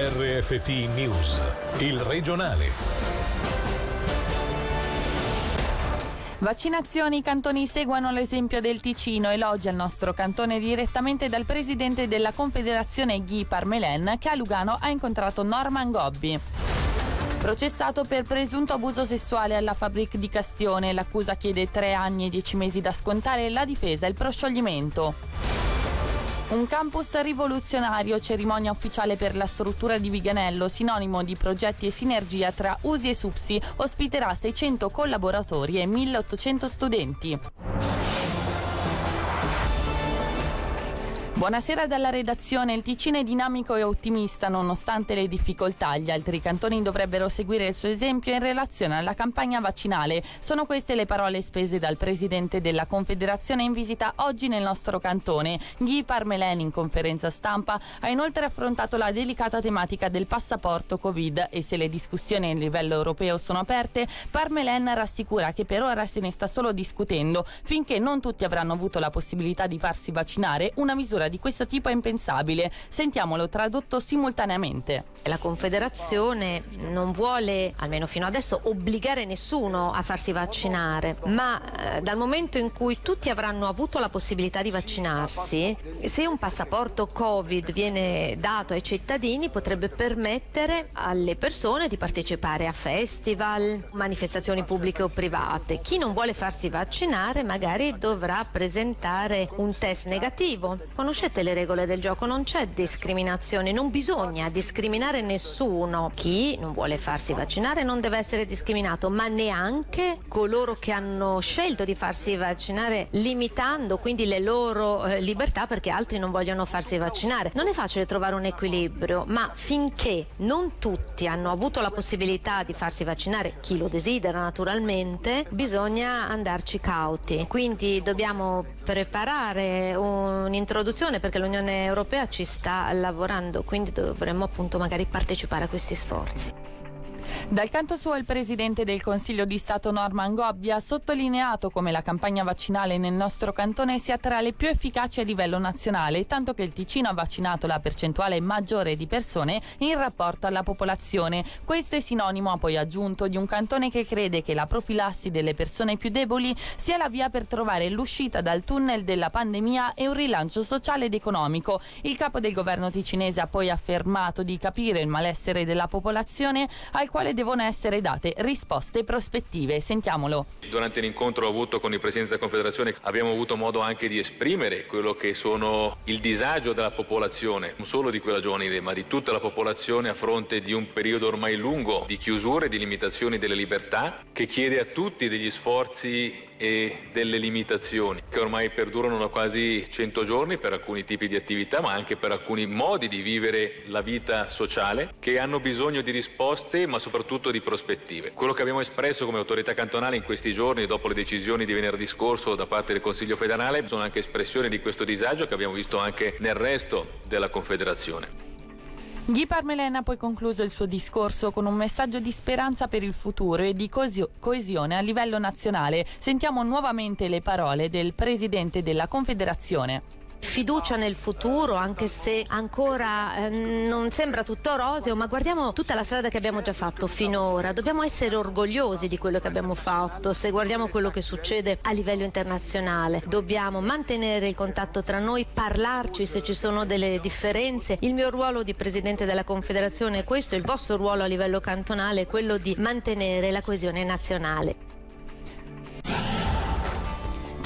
RFT News, il regionale. Vaccinazioni, i cantoni seguono l'esempio del Ticino, elogia il nostro cantone direttamente dal presidente della Confederazione Guy Parmelen che a Lugano ha incontrato Norman Gobbi. Processato per presunto abuso sessuale alla Fabric di Castione, l'accusa chiede tre anni e dieci mesi da scontare la difesa il proscioglimento. Un campus rivoluzionario, cerimonia ufficiale per la struttura di Viganello, sinonimo di progetti e sinergia tra Usi e Supsi, ospiterà 600 collaboratori e 1800 studenti. Buonasera dalla redazione. Il Ticino è dinamico e ottimista nonostante le difficoltà. Gli altri cantoni dovrebbero seguire il suo esempio in relazione alla campagna vaccinale. Sono queste le parole spese dal presidente della Confederazione in visita oggi nel nostro cantone. Guy Parmelen in conferenza stampa ha inoltre affrontato la delicata tematica del passaporto Covid e se le discussioni a livello europeo sono aperte, Parmelen rassicura che per ora se ne sta solo discutendo finché non tutti avranno avuto la possibilità di farsi vaccinare una misura di questo tipo è impensabile. Sentiamolo tradotto simultaneamente. La Confederazione non vuole, almeno fino adesso, obbligare nessuno a farsi vaccinare, ma eh, dal momento in cui tutti avranno avuto la possibilità di vaccinarsi, se un passaporto Covid viene dato ai cittadini potrebbe permettere alle persone di partecipare a festival, manifestazioni pubbliche o private. Chi non vuole farsi vaccinare magari dovrà presentare un test negativo. Conoscete conoscete le regole del gioco, non c'è discriminazione, non bisogna discriminare nessuno. Chi non vuole farsi vaccinare non deve essere discriminato, ma neanche coloro che hanno scelto di farsi vaccinare limitando quindi le loro eh, libertà perché altri non vogliono farsi vaccinare. Non è facile trovare un equilibrio, ma finché non tutti hanno avuto la possibilità di farsi vaccinare, chi lo desidera naturalmente, bisogna andarci cauti. Quindi dobbiamo preparare un'introduzione perché l'Unione Europea ci sta lavorando, quindi dovremmo appunto magari partecipare a questi sforzi. Dal canto suo il presidente del Consiglio di Stato Norman Gobbia ha sottolineato come la campagna vaccinale nel nostro cantone sia tra le più efficaci a livello nazionale, tanto che il Ticino ha vaccinato la percentuale maggiore di persone in rapporto alla popolazione. Questo è sinonimo, ha poi aggiunto, di un cantone che crede che la profilassi delle persone più deboli sia la via per trovare l'uscita dal tunnel della pandemia e un rilancio sociale ed economico. Il capo del governo ticinese ha poi affermato di capire il malessere della popolazione al quale devono essere date risposte prospettive. Sentiamolo. Durante l'incontro avuto con il Presidente della Confederazione abbiamo avuto modo anche di esprimere quello che sono il disagio della popolazione, non solo di quella giovanile, ma di tutta la popolazione a fronte di un periodo ormai lungo di chiusure, di limitazioni delle libertà, che chiede a tutti degli sforzi e delle limitazioni che ormai perdurano da quasi 100 giorni per alcuni tipi di attività, ma anche per alcuni modi di vivere la vita sociale, che hanno bisogno di risposte, ma soprattutto di prospettive. Quello che abbiamo espresso come autorità cantonale in questi giorni, dopo le decisioni di venerdì scorso da parte del Consiglio federale, sono anche espressioni di questo disagio che abbiamo visto anche nel resto della Confederazione. Guy Parmelen ha poi concluso il suo discorso con un messaggio di speranza per il futuro e di coesione a livello nazionale. Sentiamo nuovamente le parole del presidente della Confederazione fiducia nel futuro, anche se ancora eh, non sembra tutto roseo, ma guardiamo tutta la strada che abbiamo già fatto finora. Dobbiamo essere orgogliosi di quello che abbiamo fatto. Se guardiamo quello che succede a livello internazionale, dobbiamo mantenere il contatto tra noi, parlarci se ci sono delle differenze. Il mio ruolo di presidente della Confederazione è questo, il vostro ruolo a livello cantonale è quello di mantenere la coesione nazionale.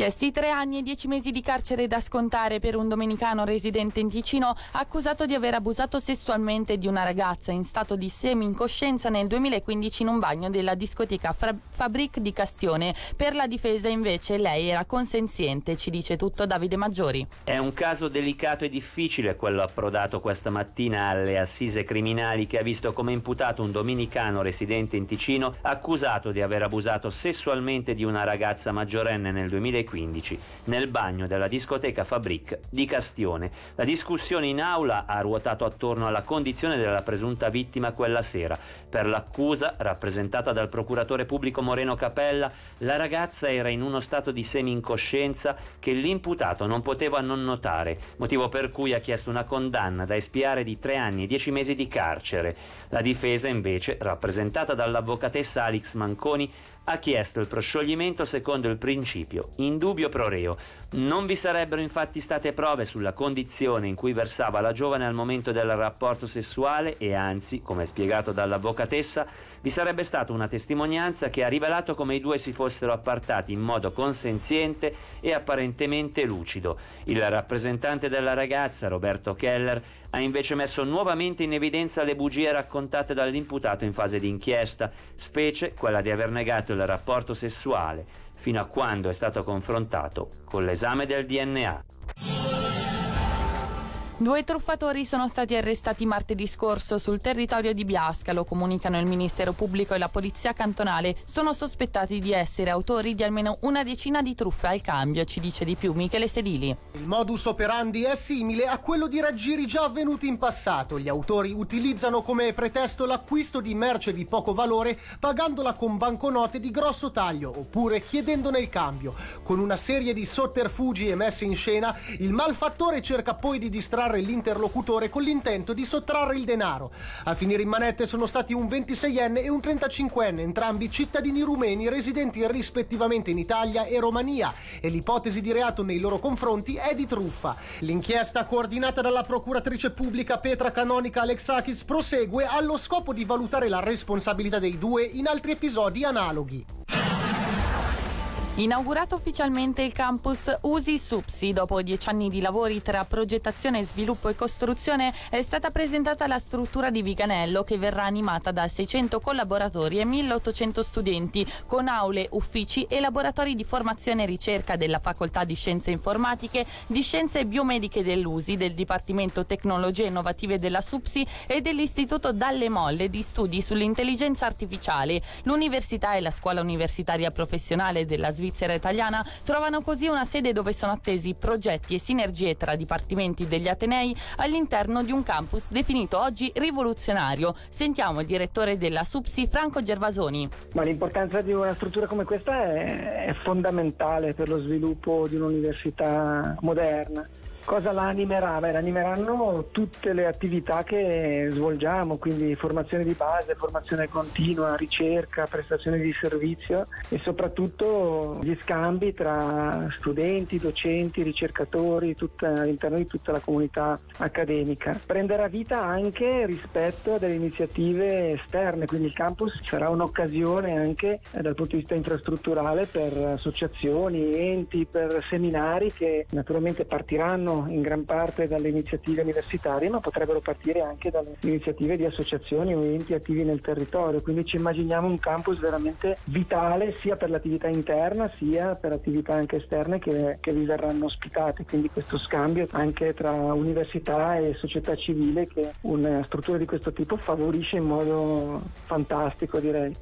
Chiesti tre anni e dieci mesi di carcere da scontare per un domenicano residente in Ticino accusato di aver abusato sessualmente di una ragazza in stato di semi-incoscienza nel 2015 in un bagno della discoteca Fabric di Castione. Per la difesa invece lei era consenziente, ci dice tutto Davide Maggiori. È un caso delicato e difficile quello approdato questa mattina alle assise criminali che ha visto come imputato un dominicano residente in Ticino accusato di aver abusato sessualmente di una ragazza maggiorenne nel 2015 2015 nel bagno della discoteca Fabric di Castione. La discussione in aula ha ruotato attorno alla condizione della presunta vittima quella sera. Per l'accusa, rappresentata dal procuratore pubblico Moreno Capella, la ragazza era in uno stato di semi-incoscienza che l'imputato non poteva non notare, motivo per cui ha chiesto una condanna da espiare di tre anni e dieci mesi di carcere. La difesa, invece, rappresentata dall'avvocatessa Alix Manconi, ha chiesto il proscioglimento secondo il principio indubio pro reo. Non vi sarebbero infatti state prove sulla condizione in cui versava la giovane al momento del rapporto sessuale e anzi, come spiegato dall'avvocatessa, vi sarebbe stata una testimonianza che ha rivelato come i due si fossero appartati in modo consenziente e apparentemente lucido. Il rappresentante della ragazza, Roberto Keller, ha invece messo nuovamente in evidenza le bugie raccontate dall'imputato in fase di inchiesta, specie quella di aver negato il rapporto sessuale, fino a quando è stato confrontato con l'esame del DNA. Due truffatori sono stati arrestati martedì scorso sul territorio di Biasca, lo comunicano il Ministero Pubblico e la Polizia Cantonale. Sono sospettati di essere autori di almeno una decina di truffe al cambio, ci dice di più Michele Sedili. Il modus operandi è simile a quello di raggiri già avvenuti in passato. Gli autori utilizzano come pretesto l'acquisto di merce di poco valore pagandola con banconote di grosso taglio oppure chiedendone il cambio. Con una serie di sotterfugi e messe in scena, il malfattore cerca poi di distrarre distrarre l'interlocutore con l'intento di sottrarre il denaro. A finire in manette sono stati un 26enne e un 35enne, entrambi cittadini rumeni residenti rispettivamente in Italia e Romania e l'ipotesi di reato nei loro confronti è di truffa. L'inchiesta coordinata dalla procuratrice pubblica Petra Canonica Alexakis prosegue allo scopo di valutare la responsabilità dei due in altri episodi analoghi. Inaugurato ufficialmente il campus Usi Supsi, dopo dieci anni di lavori tra progettazione, sviluppo e costruzione, è stata presentata la struttura di Viganello che verrà animata da 600 collaboratori e 1800 studenti, con aule, uffici e laboratori di formazione e ricerca della Facoltà di Scienze Informatiche, di Scienze Biomediche dell'Usi, del Dipartimento Tecnologie Innovative della Supsi e dell'Istituto Dalle Molle di Studi sull'Intelligenza Artificiale. L'Università e la Scuola Universitaria Professionale della Svizzera italiana trovano così una sede dove sono attesi progetti e sinergie tra dipartimenti degli Atenei all'interno di un campus definito oggi rivoluzionario. Sentiamo il direttore della SUPSI, Franco Gervasoni. Ma l'importanza di una struttura come questa è, è fondamentale per lo sviluppo di un'università moderna Cosa la animerà? Beh, animeranno tutte le attività che svolgiamo, quindi formazione di base, formazione continua, ricerca, prestazione di servizio e soprattutto gli scambi tra studenti, docenti, ricercatori tutta, all'interno di tutta la comunità accademica. Prenderà vita anche rispetto a delle iniziative esterne, quindi il campus sarà un'occasione anche eh, dal punto di vista infrastrutturale per associazioni, enti, per seminari che naturalmente partiranno in gran parte dalle iniziative universitarie, ma potrebbero partire anche dalle iniziative di associazioni o enti attivi nel territorio. Quindi ci immaginiamo un campus veramente vitale sia per l'attività interna sia per attività anche esterne che, che vi verranno ospitate. Quindi questo scambio anche tra università e società civile che una struttura di questo tipo favorisce in modo fantastico direi.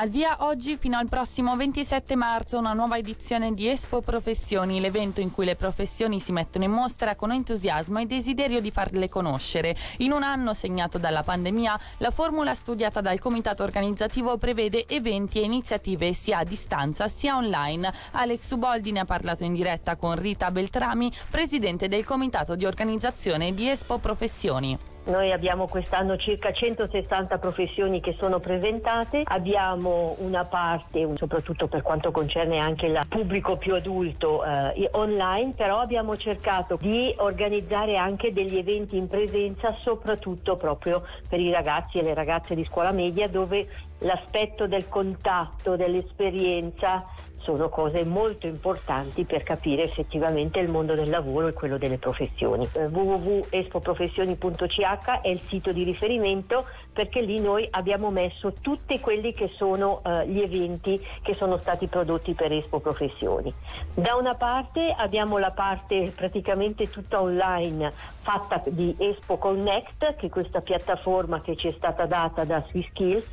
Al via oggi fino al prossimo 27 marzo una nuova edizione di Espo Professioni, l'evento in cui le professioni si mettono in mostra con entusiasmo e desiderio di farle conoscere. In un anno segnato dalla pandemia, la formula studiata dal comitato organizzativo prevede eventi e iniziative sia a distanza sia online. Alex Uboldi ne ha parlato in diretta con Rita Beltrami, presidente del comitato di organizzazione di Espo Professioni. Noi abbiamo quest'anno circa 160 professioni che sono presentate, abbiamo una parte, soprattutto per quanto concerne anche il pubblico più adulto, eh, online, però abbiamo cercato di organizzare anche degli eventi in presenza, soprattutto proprio per i ragazzi e le ragazze di scuola media, dove l'aspetto del contatto, dell'esperienza sono cose molto importanti per capire effettivamente il mondo del lavoro e quello delle professioni. Eh, www.espoprofessioni.ch è il sito di riferimento perché lì noi abbiamo messo tutti quelli che sono eh, gli eventi che sono stati prodotti per Espo Professioni. Da una parte abbiamo la parte praticamente tutta online fatta di Espo Connect, che è questa piattaforma che ci è stata data da SwissSkills,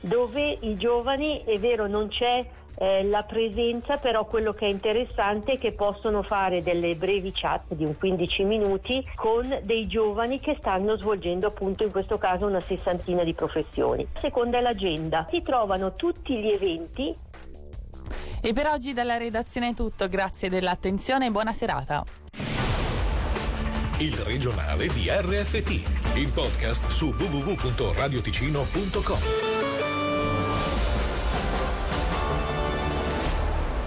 dove i giovani, è vero, non c'è eh, la presenza, però quello che è interessante è che possono fare delle brevi chat di un 15 minuti con dei giovani che stanno svolgendo appunto in questo caso una sessantina di professioni. Seconda è l'agenda. Si trovano tutti gli eventi e per oggi dalla redazione è tutto, grazie dell'attenzione e buona serata. Il regionale di RFT, il podcast su www.radioticino.com.